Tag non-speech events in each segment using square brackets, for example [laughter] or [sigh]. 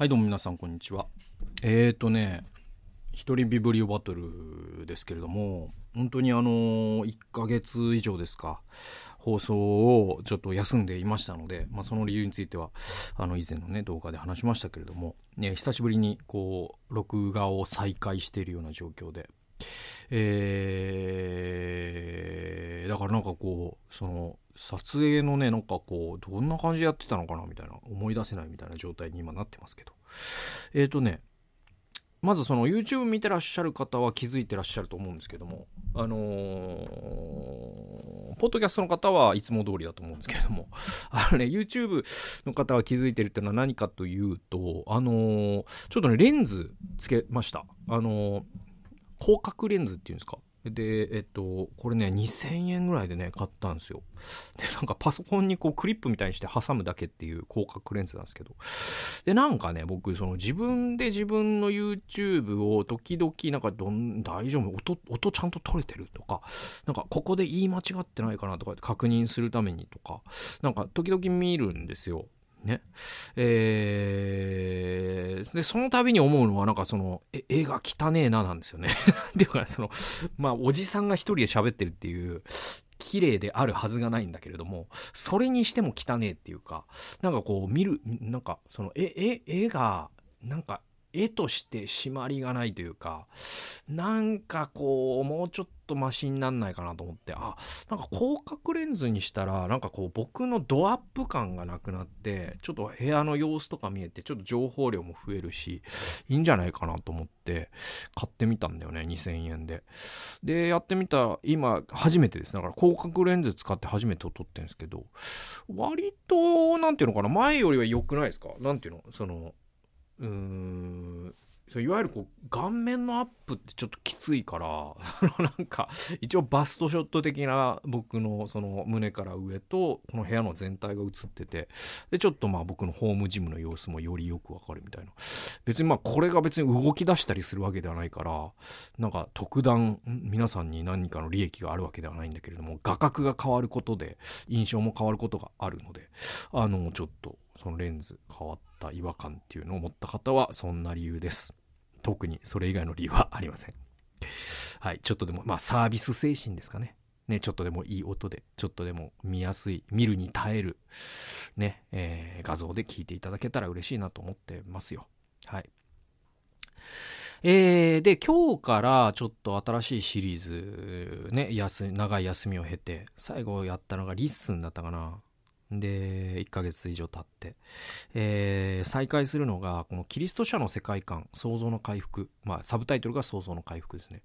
はい、どうも皆さん、こんにちは。えーとね、一人ビブリオバトルですけれども、本当にあの、1ヶ月以上ですか、放送をちょっと休んでいましたので、まあ、その理由については、あの、以前のね、動画で話しましたけれども、ね、久しぶりに、こう、録画を再開しているような状況で、えー、だからなんかこう、その、撮影のね、なんかこう、どんな感じでやってたのかなみたいな、思い出せないみたいな状態に今なってますけど。えっ、ー、とね、まずその YouTube 見てらっしゃる方は気づいてらっしゃると思うんですけども、あのー、ポッドキャストの方はいつも通りだと思うんですけども、[laughs] あのね、YouTube の方は気づいてるっていうのは何かというと、あのー、ちょっとね、レンズつけました。あのー、広角レンズっていうんですか？で、えっと、これね、2000円ぐらいでね、買ったんですよ。で、なんかパソコンにこうクリップみたいにして挟むだけっていう広角レンズなんですけど。で、なんかね、僕、その自分で自分の YouTube を時々、なんかどん、大丈夫？音、音ちゃんと取れてるとか、なんかここで言い間違ってないかなとか確認するためにとか、なんか時々見るんですよ。ね。えー、で、その度に思うのは、なんかその、え、絵が汚ねえな、なんですよね。[laughs] っていうか、その、まあ、おじさんが一人で喋ってるっていう、綺麗であるはずがないんだけれども、それにしても汚ねえっていうか、なんかこう、見る、なんか、その、え、え、絵が、なんか、絵として締まりがないというか、なんかこう、もうちょっとマシになんないかなと思って、あ、なんか広角レンズにしたら、なんかこう僕のドアップ感がなくなって、ちょっと部屋の様子とか見えて、ちょっと情報量も増えるし、いいんじゃないかなと思って、買ってみたんだよね、2000円で。で、やってみたら、今、初めてです。だから広角レンズ使って初めて撮ってるんですけど、割と、なんていうのかな、前よりは良くないですか？なんていうの？その、うん。いわゆるこう顔面のアップってちょっときついから [laughs] なんか一応バストショット的な僕のその胸から上とこの部屋の全体が映っててでちょっとまあ僕のホームジムの様子もよりよくわかるみたいな。別にまあこれが別に動き出したりするわけではないからなんか特段皆さんに何かの利益があるわけではないんだけれども画角が変わることで印象も変わることがあるのであのちょっとそのレンズ変わった違和感っていうのを持った方はそんな理由です。特にそれ以外の理由はありません。はい。ちょっとでも、まあサービス精神ですかね。ね、ちょっとでもいい音で、ちょっとでも見やすい、見るに耐える、ね、えー、画像で聞いていただけたら嬉しいなと思ってますよ。はい。えー、で、今日からちょっと新しいシリーズ、ね、休長い休みを経て、最後やったのがリッスンだったかな。で、1ヶ月以上経って、えー、再開するのが、このキリスト者の世界観、創造の回復。まあ、サブタイトルが創造の回復ですね。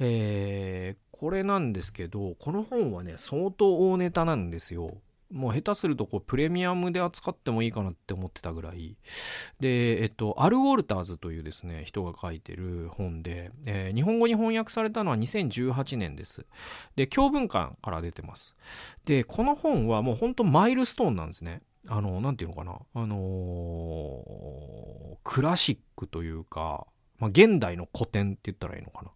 えー、これなんですけど、この本はね、相当大ネタなんですよ。もう下手するとこうプレミアムで扱ってもいいかなって思ってたぐらい。で、えっと、アル・ウォルターズというですね、人が書いてる本で、えー、日本語に翻訳されたのは2018年です。で、教文館から出てます。で、この本はもうほんとマイルストーンなんですね。あの、なんていうのかな。あのー、クラシックというか、まあ、現代の古典って言ったらいいのかな。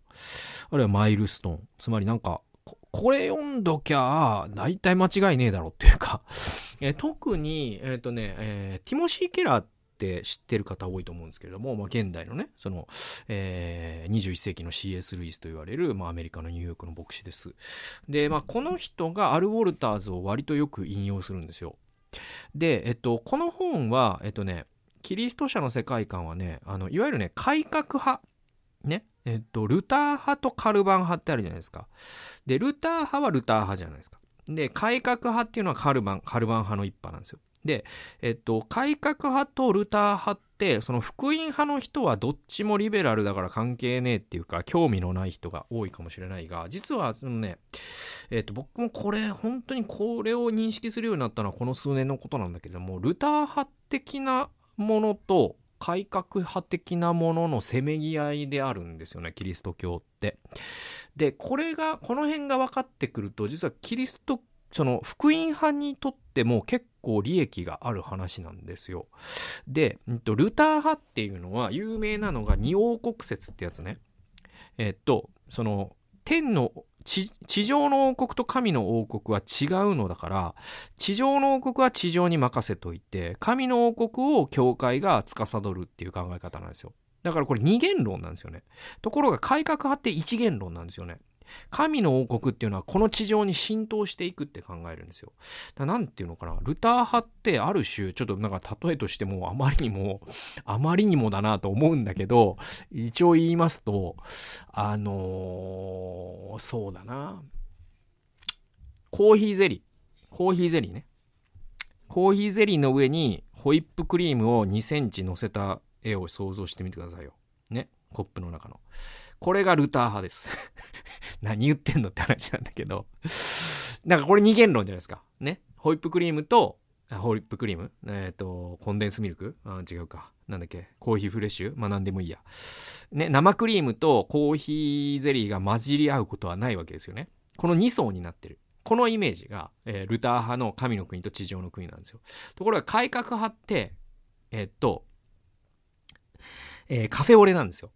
あるいはマイルストーン。つまりなんか、これ読んどきゃ、大体間違いねえだろっていうか [laughs] え特に、えっ、ー、とね、えー、ティモシー・ケラーって知ってる方多いと思うんですけれども、まあ、現代のね、その、えー、21世紀の C.S. ルイスと言われる、まあ、アメリカのニューヨークの牧師です。で、まあ、この人がアル・ウォルターズを割とよく引用するんですよ。で、えっと、この本は、えっとね、キリスト者の世界観はね、あの、いわゆるね、改革派。ね。えっと、ルター派とカルバン派ってあるじゃないですか。で、ルター派はルター派じゃないですか。で、改革派っていうのはカルバン、カルバン派の一派なんですよ。で、えっと、改革派とルター派って、その福音派の人はどっちもリベラルだから関係ねえっていうか、興味のない人が多いかもしれないが、実はそのね、えっと、僕もこれ、本当にこれを認識するようになったのはこの数年のことなんだけども、ルター派的なものと、改革派的なもののせめぎ合いであるんですよね、キリスト教って。で、これが、この辺が分かってくると、実はキリスト、その福音派にとっても結構利益がある話なんですよ。で、ルター派っていうのは有名なのが二王国説ってやつね。えっと、その、天の地上の王国と神の王国は違うのだから地上の王国は地上に任せといて神の王国を教会が司るっていう考え方なんですよ。だからこれ二元論なんですよね。ところが改革派って一元論なんですよね。神の王国っていうのはこの地上に浸透していくって考えるんですよ。だなんていうのかな、ルター派ってある種、ちょっとなんか例えとしてもあまりにも、あまりにもだなと思うんだけど、一応言いますと、あのー、そうだな、コーヒーゼリー。コーヒーゼリーね。コーヒーゼリーの上にホイップクリームを2センチ乗せた絵を想像してみてくださいよ。ね。コップの中の。これがルター派です。[laughs] 何言ってんのって話なんだけど。なんかこれ二元論じゃないですか。ね。ホイップクリームと、ホイップクリーム？えっ、ー、と、コンデンスミルク？あ違うか。なんだっけ？コーヒーフレッシュ？まあ何でもいいや。ね、生クリームとコーヒーゼリーが混じり合うことはないわけですよね。この2層になってる。このイメージが、えー、ルター派の神の国と地上の国なんですよ。ところが改革派って、えー、っと、えー、カフェオレなんですよ。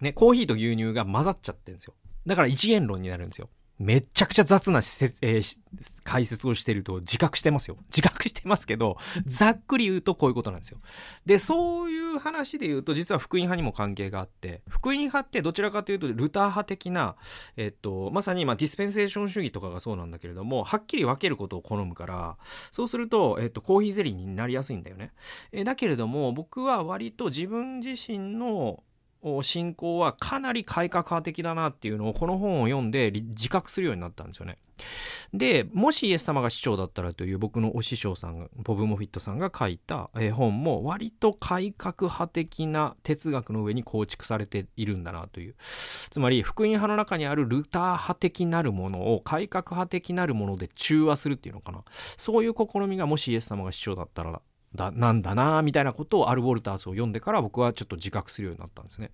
ね、コーヒーと牛乳が混ざっちゃってるんですよ。だから一元論になるんですよ。めちゃくちゃ雑な施設、えー、解説をしてると自覚してますよ。自覚してますけど、ざっくり言うとこういうことなんですよ。で、そういう話で言うと、実は福音派にも関係があって、福音派ってどちらかというと、ルター派的な、えっと、まさにまあディスペンセーション主義とかがそうなんだけれども、はっきり分けることを好むから、そうすると、えっと、コーヒーゼリーになりやすいんだよね。えだけれども、僕は割と自分自身の信仰はかなり改革派的だなっていうのをこの本を読んで自覚するようになったんですよね。で、もしイエス様が市長だったらという僕のお師匠さんが、ボブ・モフィットさんが書いた本も割と改革派的な哲学の上に構築されているんだなという。つまり、福音派の中にあるルター派的なるものを改革派的なるもので中和するっていうのかな。そういう試みがもしイエス様が市長だったらだ、なんだなみたいなことをアル・ウォルターズを読んでから僕はちょっと自覚するようになったんですね。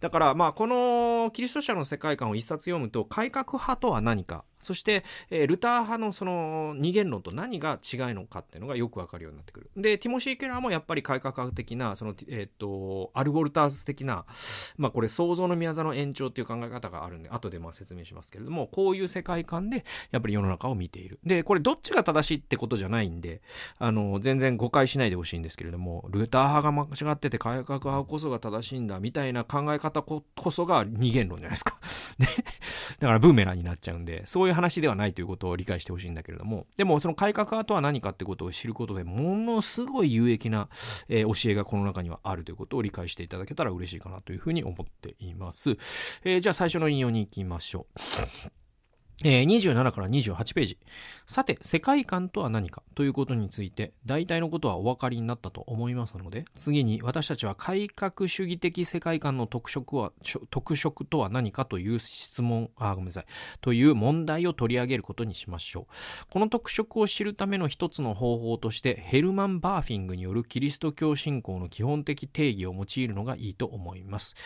だからまあこのキリスト者の世界観を一冊読むと改革派とは何かそして、えー、ルター派のその二元論と何が違いのかっていうのがよくわかるようになってくる。で、ティモシー・ケラーもやっぱり改革派的な、その、えっ、ー、と、アルボルターズ的な、まあこれ創造の宮座の延長っていう考え方があるんで、後でまあ説明しますけれども、こういう世界観でやっぱり世の中を見ている。で、これどっちが正しいってことじゃないんで、あの、全然誤解しないでほしいんですけれども、ルター派が間違ってて改革派こそが正しいんだみたいな考え方こそが二元論じゃないですか。[laughs] ね。だからブーメランになっちゃうんで、そうういう話ではないということを理解してほしいんだけれども、でもその改革派とは何かってことを知ることでものすごい有益な、えー、教えがこの中にはあるということを理解していただけたら嬉しいかなというふうに思っています。えー、じゃあ最初の引用に行きましょう。27から28ページ。さて、世界観とは何かということについて、大体のことはお分かりになったと思いますので、次に私たちは改革主義的世界観の特色は、特色とは何かという質問、あ、ごめんなさい、という問題を取り上げることにしましょう。この特色を知るための一つの方法として、ヘルマン・バーフィングによるキリスト教信仰の基本的定義を用いるのがいいと思います。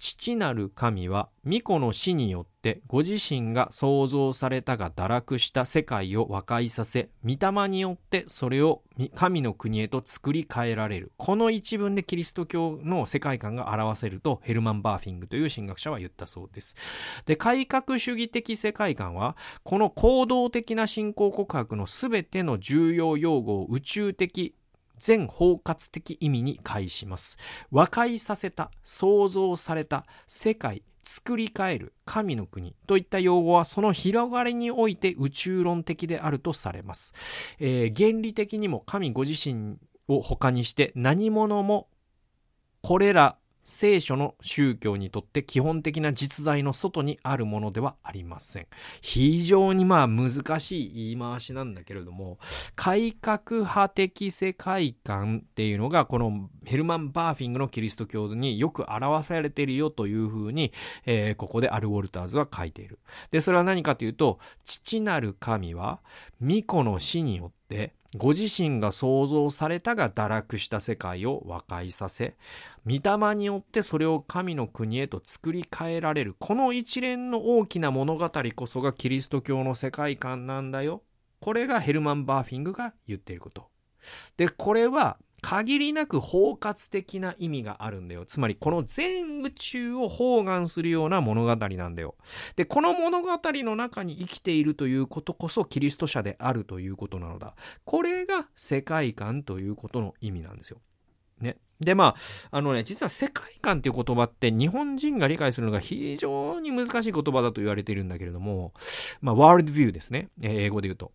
父なる神は巫女の死によってご自身が創造されたが堕落した世界を和解させ、御霊によってそれを神の国へと作り変えられる。この一文でキリスト教の世界観が表せるとヘルマン・バーフィングという神学者は言ったそうです。で、改革主義的世界観は、この行動的な信仰告白の全ての重要用語を宇宙的全包括的意味に介します。和解させた、創造された、世界、作り変える、神の国といった用語はその広がりにおいて宇宙論的であるとされます。えー、原理的にも神ご自身を他にして何者もこれら聖書の宗教にとって基本的な実在の外にあるものではありません。非常にまあ難しい言い回しなんだけれども、改革派的世界観っていうのがこのヘルマン・バーフィングのキリスト教によく表されているよというふうに、えー、ここでアル・ウォルターズは書いている。で、それは何かというと、父なる神は巫女の死によってご自身が創造されたが堕落した世界を和解させ、御霊によってそれを神の国へと作り変えられる。この一連の大きな物語こそがキリスト教の世界観なんだよ。これがヘルマン・バーフィングが言っていること。で、これは限りなく包括的な意味があるんだよ。つまり、この全宇宙を包含するような物語なんだよ。で、この物語の中に生きているということこそキリスト者であるということなのだ。これが世界観ということの意味なんですよ。ね。で、まあ、あのね、実は世界観っていう言葉って日本人が理解するのが非常に難しい言葉だと言われているんだけれども、まあ、ワールドビューですね。英語で言うと。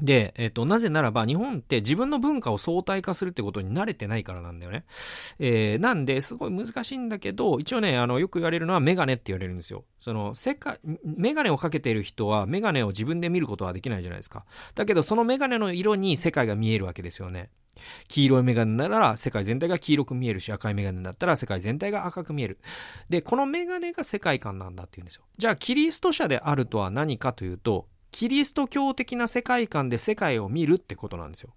で、えっ、と、なぜならば、日本って自分の文化を相対化するってことに慣れてないからなんだよね。えー、なんで、すごい難しいんだけど、一応ね、あの、よく言われるのはメガネって言われるんですよ。その、世界、メガネをかけている人は、メガネを自分で見ることはできないじゃないですか。だけど、そのメガネの色に世界が見えるわけですよね。黄色いメガネなら世界全体が黄色く見えるし、赤いメガネだったら世界全体が赤く見える。で、このメガネが世界観なんだっていうんですよ。じゃあ、キリスト者であるとは何かというと、キリスト教的な世界観で世界を見るってことなんですよ。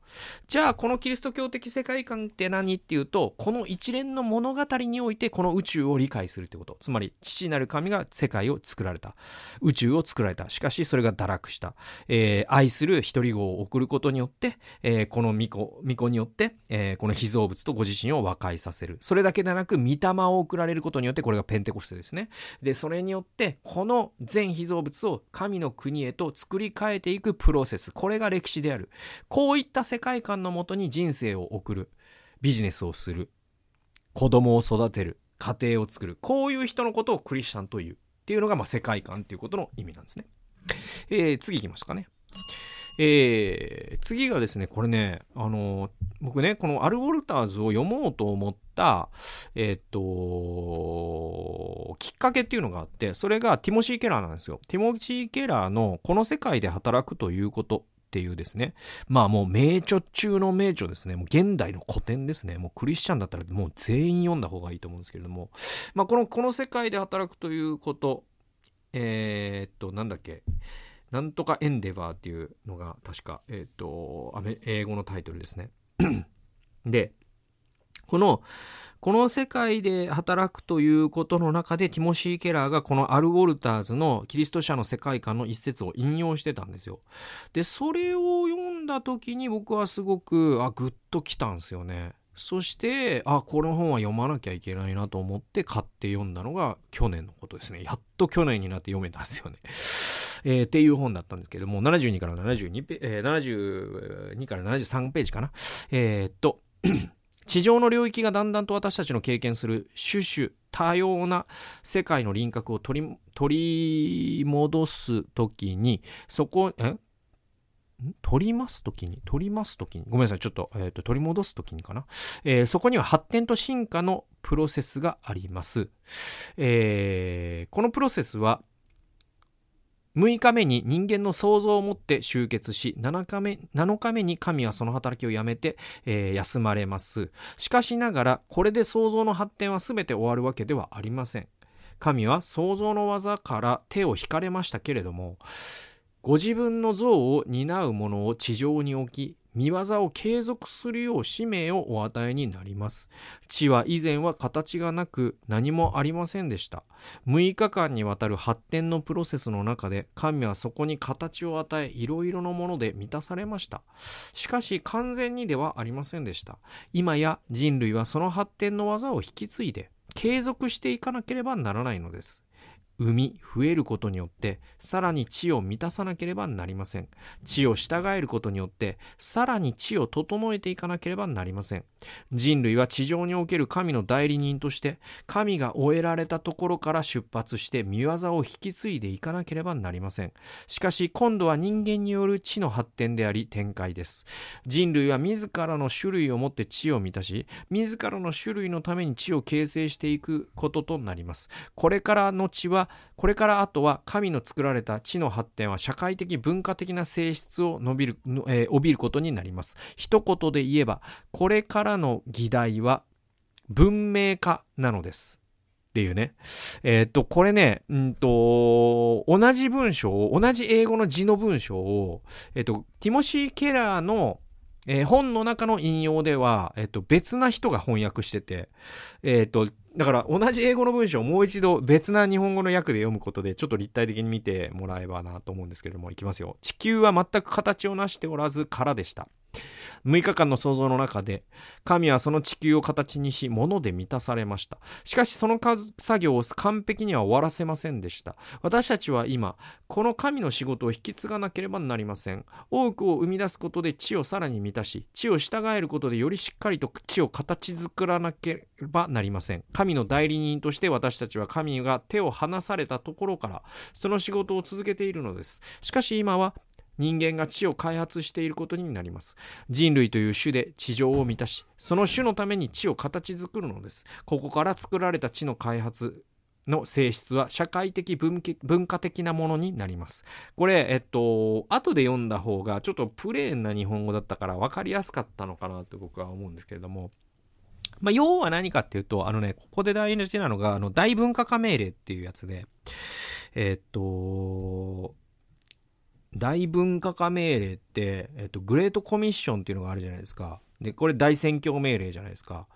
じゃあ、このキリスト教的世界観って何っていうと、この一連の物語においてこの宇宙を理解するってこと。つまり、父なる神が世界を作られた。宇宙を作られた。しかし、それが堕落した。えー、愛する一人子を送ることによって、えー、この巫女、巫女によって、えー、この被造物とご自身を和解させる。それだけでなく、御霊を送られることによって、これがペンテコステですね。で、それによって、この全被造物を神の国へと作作り変えていくプロセス。これが歴史である。こういった世界観のもとに人生を送る。ビジネスをする。子供を育てる。家庭を作る。こういう人のことをクリスチャンという。っていうのが、まあ、世界観っていうことの意味なんですね。えー、次行きますかね。えー、次がですね、これね、あの、僕ね、このアル・ウォルターズを読もうと思った、えー、っと、きっかけっていうのがあって、それがティモシー・ケラーなんですよ。ティモシー・ケラーのこの世界で働くということっていうですね。まあもう名著中の名著ですね。もう現代の古典ですね。もうクリスチャンだったらもう全員読んだ方がいいと思うんですけれども。まあこの、この世界で働くということ、えー、っと、なんだっけ。なんとかエンデバーっていうのが確か、えっ、ー、と、英語のタイトルですね。[clears throat] で、この、この世界で働くということの中で、ティモシー・ケラーがこのアル・ウォルターズのキリスト者の世界観の一節を引用してたんですよ。で、それを読んだ時に僕はすごく、あ、グッときたんですよね。そして、あ、この本は読まなきゃいけないなと思って買って読んだのが去年のことですね。やっと去年になって読めたんですよね。えー、っていう本だったんですけども、72から72ペ、えー、72から73ページかな。えー、っと、[clears throat] 地上の領域がだんだんと私たちの経験する種々多様な世界の輪郭を取り、取り戻すときに、そこ、え？取りますときに、取りますときに、ごめんなさい、ちょっと、えっ、ー、と、取り戻すときにかな、えー、そこには発展と進化のプロセスがあります。えー、このプロセスは、6日目に人間の想像をもって集結し、7日目 ,7 日目に神はその働きをやめて、えー、休まれます。しかしながら、これで想像の発展は全て終わるわけではありません。神は創造の技から手を引かれましたけれども、ご自分の像を担うものを地上に置き、見業を継続するよう使命をお与えになります。地は以前は形がなく何もありませんでした。6日間にわたる発展のプロセスの中で神はそこに形を与えいろいろなもので満たされました。しかし完全にではありませんでした。今や人類はその発展の技を引き継いで継続していかなければならないのです。生み増えることによってさらに地を満たさなければなりません。地を従えることによってさらに地を整えていかなければなりません。人類は地上における神の代理人として神が終えられたところから出発して見業を引き継いでいかなければなりません。しかし今度は人間による地の発展であり展開です。人類は自らの種類をもって地を満たし自らの種類のために地を形成していくこととなります。これからの地はこれからあとは神の作られた地の発展は社会的文化的な性質を伸びる、えー、帯びることになります。一言で言えば、これからの議題は文明化なのです。っていうね。えー、っと、これね、うんと、同じ文章を、同じ英語の字の文章を、えー、っと、ティモシー・ケラーのえー、本の中の引用では、えっと、別な人が翻訳してて、えっと、だから同じ英語の文章をもう一度別な日本語の訳で読むことでちょっと立体的に見てもらえばなと思うんですけれども、いきますよ。地球は全く形を成しておらず空でした。6日間の創造の中で、神はその地球を形にし、物で満たされました。しかしその作業を完璧には終わらせませんでした。私たちは今、この神の仕事を引き継がなければなりません。多くを生み出すことで地をさらに満たし、地を従えることでよりしっかりと地を形作らなければなりません。神の代理人として私たちは神が手を離されたところから、その仕事を続けているのです。しかし今は人間が地を開発していることになります。人類という種で地上を満たし、その種のために地を形作るのです。ここから作られた地の開発の性質は社会的文化的なものになります。これ、えっと、後で読んだ方がちょっとプレーンな日本語だったから分かりやすかったのかなと僕は思うんですけれども、まあ、要は何かっていうと、あのね、ここで大事なのが、あの、大文化化命令っていうやつで、えっと、大文化化命令って、えっと、グレートコミッションっていうのがあるじゃないですか。で、これ大宣教命令じゃないですか。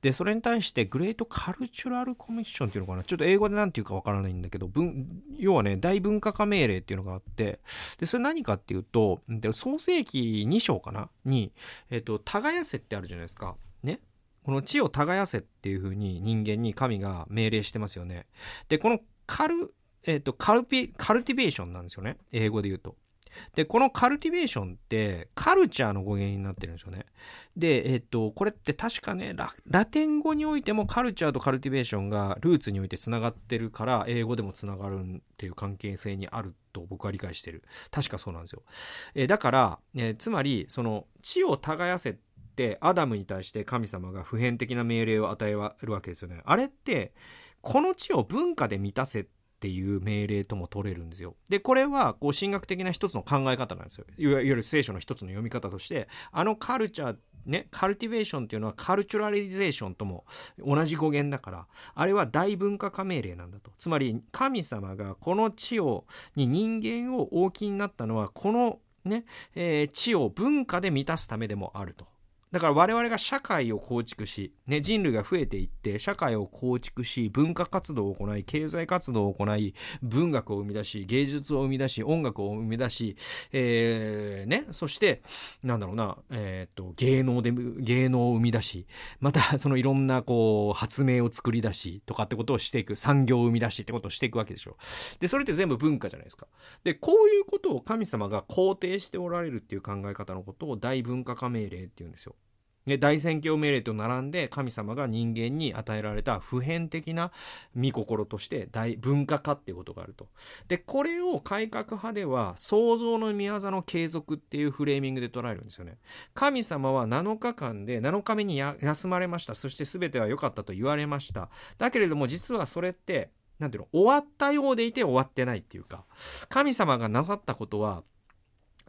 で、それに対してグレートカルチュラルコミッションっていうのかなちょっと英語で何て言うかわからないんだけど、文、要はね、大文化化命令っていうのがあって、で、それ何かっていうと、で創世記2章かな？に、えっと、耕せってあるじゃないですか。ね？この地を耕せっていう風に人間に神が命令してますよね。で、このカル、えっ、と、カルピ、カルティベーションなんですよね。英語で言うと。で、このカルティベーションってカルチャーの語源になってるんですよね。で、えっと、これって確かねラ、ラテン語においてもカルチャーとカルティベーションがルーツにおいて繋がってるから、英語でも繋がるっていう関係性にあると僕は理解してる。確かそうなんですよ。えだから、えつまり、その、地を耕せってアダムに対して神様が普遍的な命令を与えるわけですよね。あれって、この地を文化で満たせってっていう命令とも取れるんですよ。で、これは、こう、神学的な一つの考え方なんですよ。いわゆる聖書の一つの読み方として、あのカルチャー、ね、カルティベーションっていうのはカルチュラリゼーションとも同じ語源だから、あれは大文化化命令なんだと。つまり、神様がこの地を、に人間を大きになったのは、このね、えー、地を文化で満たすためでもあると。だから我々が社会を構築し、ね、人類が増えていって、社会を構築し、文化活動を行い、経済活動を行い、文学を生み出し、芸術を生み出し、音楽を生み出し、えー、ね、そして、なんだろうな、えっ、と、芸能で、芸能を生み出し、また、そのいろんな、こう、発明を作り出し、とかってことをしていく、産業を生み出しってことをしていくわけでしょ。で、それって全部文化じゃないですか。で、こういうことを神様が肯定しておられるっていう考え方のことを大文化化命令って言うんですよ。大宣教命令と並んで神様が人間に与えられた普遍的な御心として大文化化っていうことがあると。で、これを改革派では創造の宮座の継続っていうフレーミングで捉えるんですよね。神様は7日間で7日目に休まれました。そして全ては良かったと言われました。だけれども実はそれってなんていうの終わったようでいて終わってないっていうか、神様がなさったことは、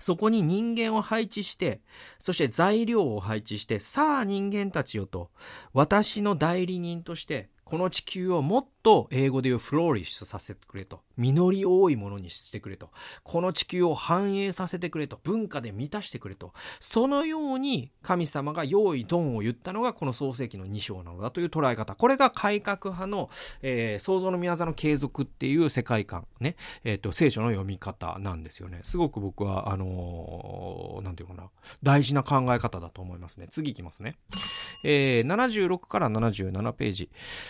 そこに人間を配置して、そして材料を配置して、さあ人間たちよと、私の代理人として、この地球をもっと英語で言うフローリッシュさせてくれと。実り多いものにしてくれと。この地球を繁栄させてくれと。文化で満たしてくれと。そのように神様が用意ドンを言ったのがこの創世記の2章なのだという捉え方。これが改革派の、えー、創造の宮座の継続っていう世界観。ね。えっ、ー、と、聖書の読み方なんですよね。すごく僕は、あのー、かな。大事な考え方だと思いますね。次いきますね。えー、76から77ページ。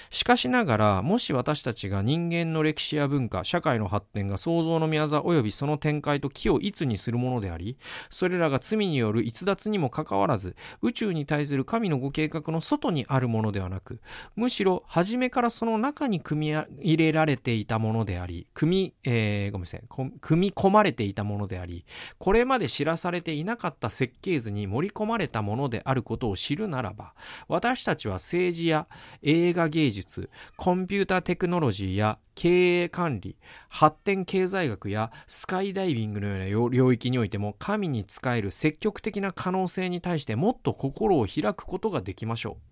しかしながら、もし私たちが人間の歴史や文化、社会の発展が創造の宮座及びその展開と気をいつにするものであり、それらが罪による逸脱にもかかわらず、宇宙に対する神のご計画の外にあるものではなく、むしろ初めからその中に組み入れられていたものであり、組み、えー、ごめんなさい、組み込まれていたものであり、これまで知らされていなかったた設計図に盛り込まれたものであることを知るならば、私たちは政治や映画芸術、コンピューターテクノロジーや経営管理、発展経済学やスカイダイビングのような領域においても神に仕える積極的な可能性に対してもっと心を開くことができましょう。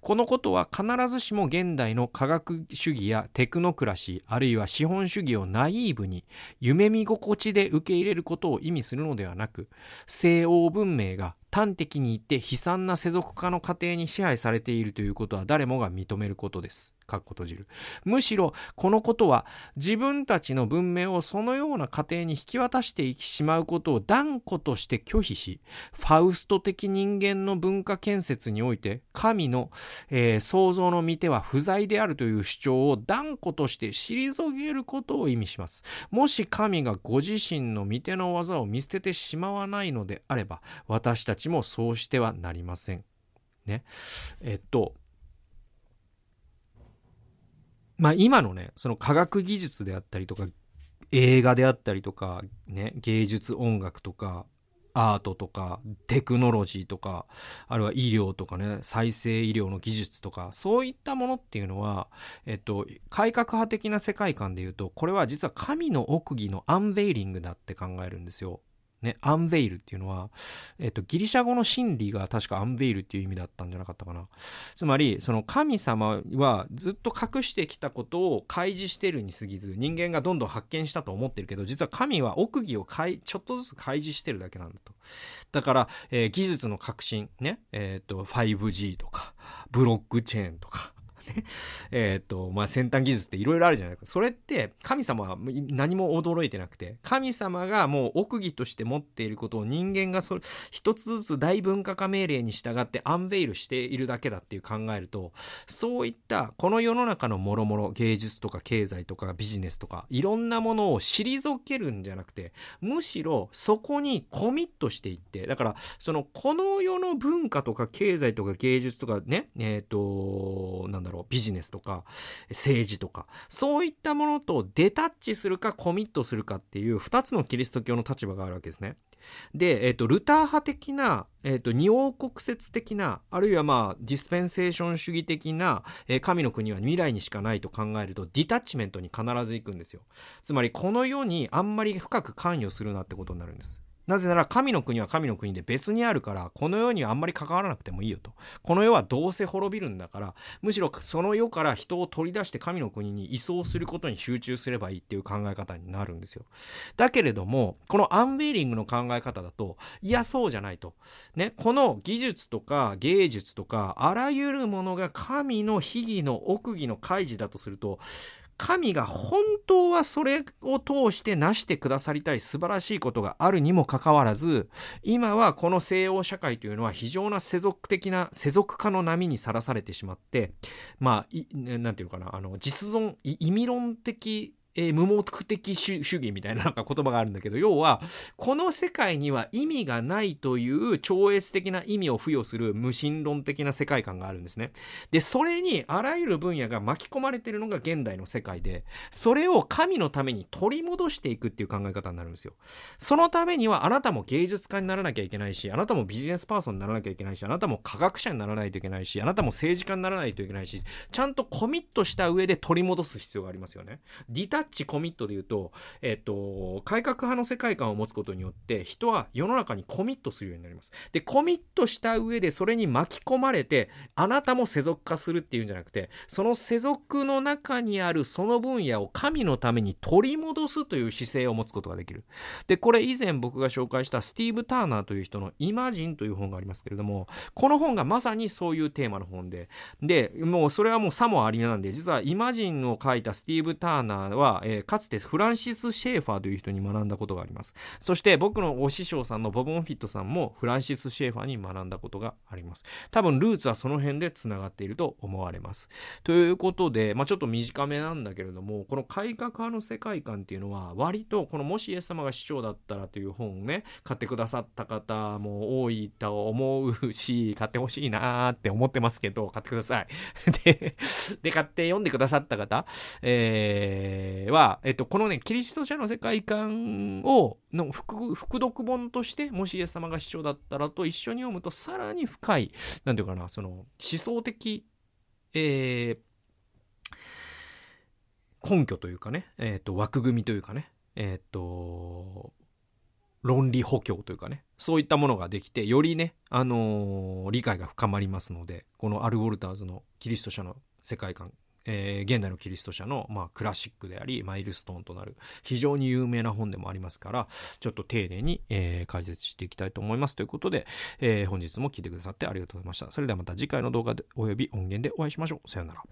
このことは必ずしも現代の科学主義やテクノクラシー、あるいは資本主義をナイーブに夢見心地で受け入れることを意味するのではなく、西欧文明が端的に言って悲惨な世俗化の過程に支配されているということは誰もが認めることです。閉じる。むしろ、このことは自分たちの文明をそのような過程に引き渡していきしまうことを断固として拒否し、ファウスト的人間の文化建設において、神の、えー、創造の見ては不在であるという主張を断固として退けることを意味します。もし神がご自身の見ての技を見捨ててしまわないのであれば、私たちちもそうしてはなりません。ね。えっと、まあ今のね、その科学技術であったりとか、映画であったりとか、ね、芸術音楽とか、アートとか、テクノロジーとか、あるいは医療とかね、再生医療の技術とか、そういったものっていうのは、えっと、改革派的な世界観で言うと、これは実は神の奥義のアンベイリングだって考えるんですよ。ね、アンベイルっていうのは、えっと、ギリシャ語の真理が確かアンベイルっていう意味だったんじゃなかったかな。つまり、その神様はずっと隠してきたことを開示してるに過ぎず、人間がどんどん発見したと思ってるけど、実は神は奥義をちょっとずつ開示してるだけなんだと。だから、えー、技術の革新、ね、えっ、と、5G とか、ブロックチェーンとか、ね。[laughs] えっと、まあ、先端技術っていろいろあるじゃないですか。それって神様は何も驚いてなくて、神様がもう奥義として持っていることを人間がそれ、一つずつ大文化化命令に従ってアンベイルしているだけだっていう考えると、そういったこの世の中の諸々芸術とか経済とかビジネスとかいろんなものを退けるんじゃなくて、むしろそこにコミットしていって、だからそのこの世の文化とか経済とか芸術とかね、えっ、ー、と、なんだろう、ろビジネスとか政治とかそういったものとデタッチするかコミットするかっていう2つのキリスト教の立場があるわけですね。で、えっ、ー、と、ルター派的な、えっ、ー、と、二王国説的な、あるいはまあ、ディスペンセーション主義的な、えー、神の国は未来にしかないと考えると、ディタッチメントに必ず行くんですよ。つまり、この世にあんまり深く関与するなってことになるんです。なぜなら神の国は神の国で別にあるから、この世にはあんまり関わらなくてもいいよと。この世はどうせ滅びるんだから、むしろその世から人を取り出して神の国に移送することに集中すればいいっていう考え方になるんですよ。だけれども、このアンベーリングの考え方だと、いや、そうじゃないと。ね、この技術とか芸術とか、あらゆるものが神の秘義の奥義の開示だとすると、神が本当はそれを通して成してくださりたい素晴らしいことがあるにもかかわらず、今はこの西欧社会というのは非常な世俗的な、世俗化の波にさらされてしまって、まあ、なんていうかな、あの、実存、意味論的えー、無目的主義みたいななんか言葉があるんだけど、要は、この世界には意味がないという超越的な意味を付与する無神論的な世界観があるんですね。で、それにあらゆる分野が巻き込まれているのが現代の世界で、それを神のために取り戻していくっていう考え方になるんですよ。そのためにはあなたも芸術家にならなきゃいけないし、あなたもビジネスパーソンにならなきゃいけないし、あなたも科学者にならないといけないし、あなたも政治家にならないといけないし、ちゃんとコミットした上で取り戻す必要がありますよね。ディタチコミットで言うと、えっと、改革派の世界観を持つことによって、人は世の中にコミットするようになります。で、コミットした上でそれに巻き込まれて、あなたも世俗化するっていうんじゃなくて、その世俗の中にあるその分野を神のために取り戻すという姿勢を持つことができる。で、これ以前僕が紹介したスティーブ・ターナーという人のイマジンという本がありますけれども、この本がまさにそういうテーマの本で、で、もうそれはもうさもありなんで、実はイマジンを書いたスティーブ・ターナーは、えー、かつてフランシス・シェーファーという人に学んだことがあります。そして僕のお師匠さんのボブ・ンフィットさんもフランシス・シェーファーに学んだことがあります。多分ルーツはその辺で繋がっていると思われます。ということで、まあ、ちょっと短めなんだけれども、この改革派の世界観っていうのは割とこのもしイエス様が市長だったらという本をね、買ってくださった方も多いと思うし、買ってほしいなーって思ってますけど、買ってください。[laughs] で、で買って読んでくださった方、えー、は、えっと、このね、キリスト者の世界観を、の副、副読本として、もしイエス様が市長だったらと一緒に読むと、さらに深い、なんていうかな、その、思想的、えー、根拠というかね、えっ、ー、と、枠組みというかね、えっ、と、論理補強というかね、そういったものができて、よりね、あのー、理解が深まりますので、このアル・ウォルターズのキリスト者の世界観えー、現代のキリスト者の、まあ、クラシックであり、マイルストーンとなる、非常に有名な本でもありますから、ちょっと丁寧に、えー、解説していきたいと思います。ということで、えー、本日も聴いてくださってありがとうございました。それではまた次回の動画でおよび音源でお会いしましょう。さようなら。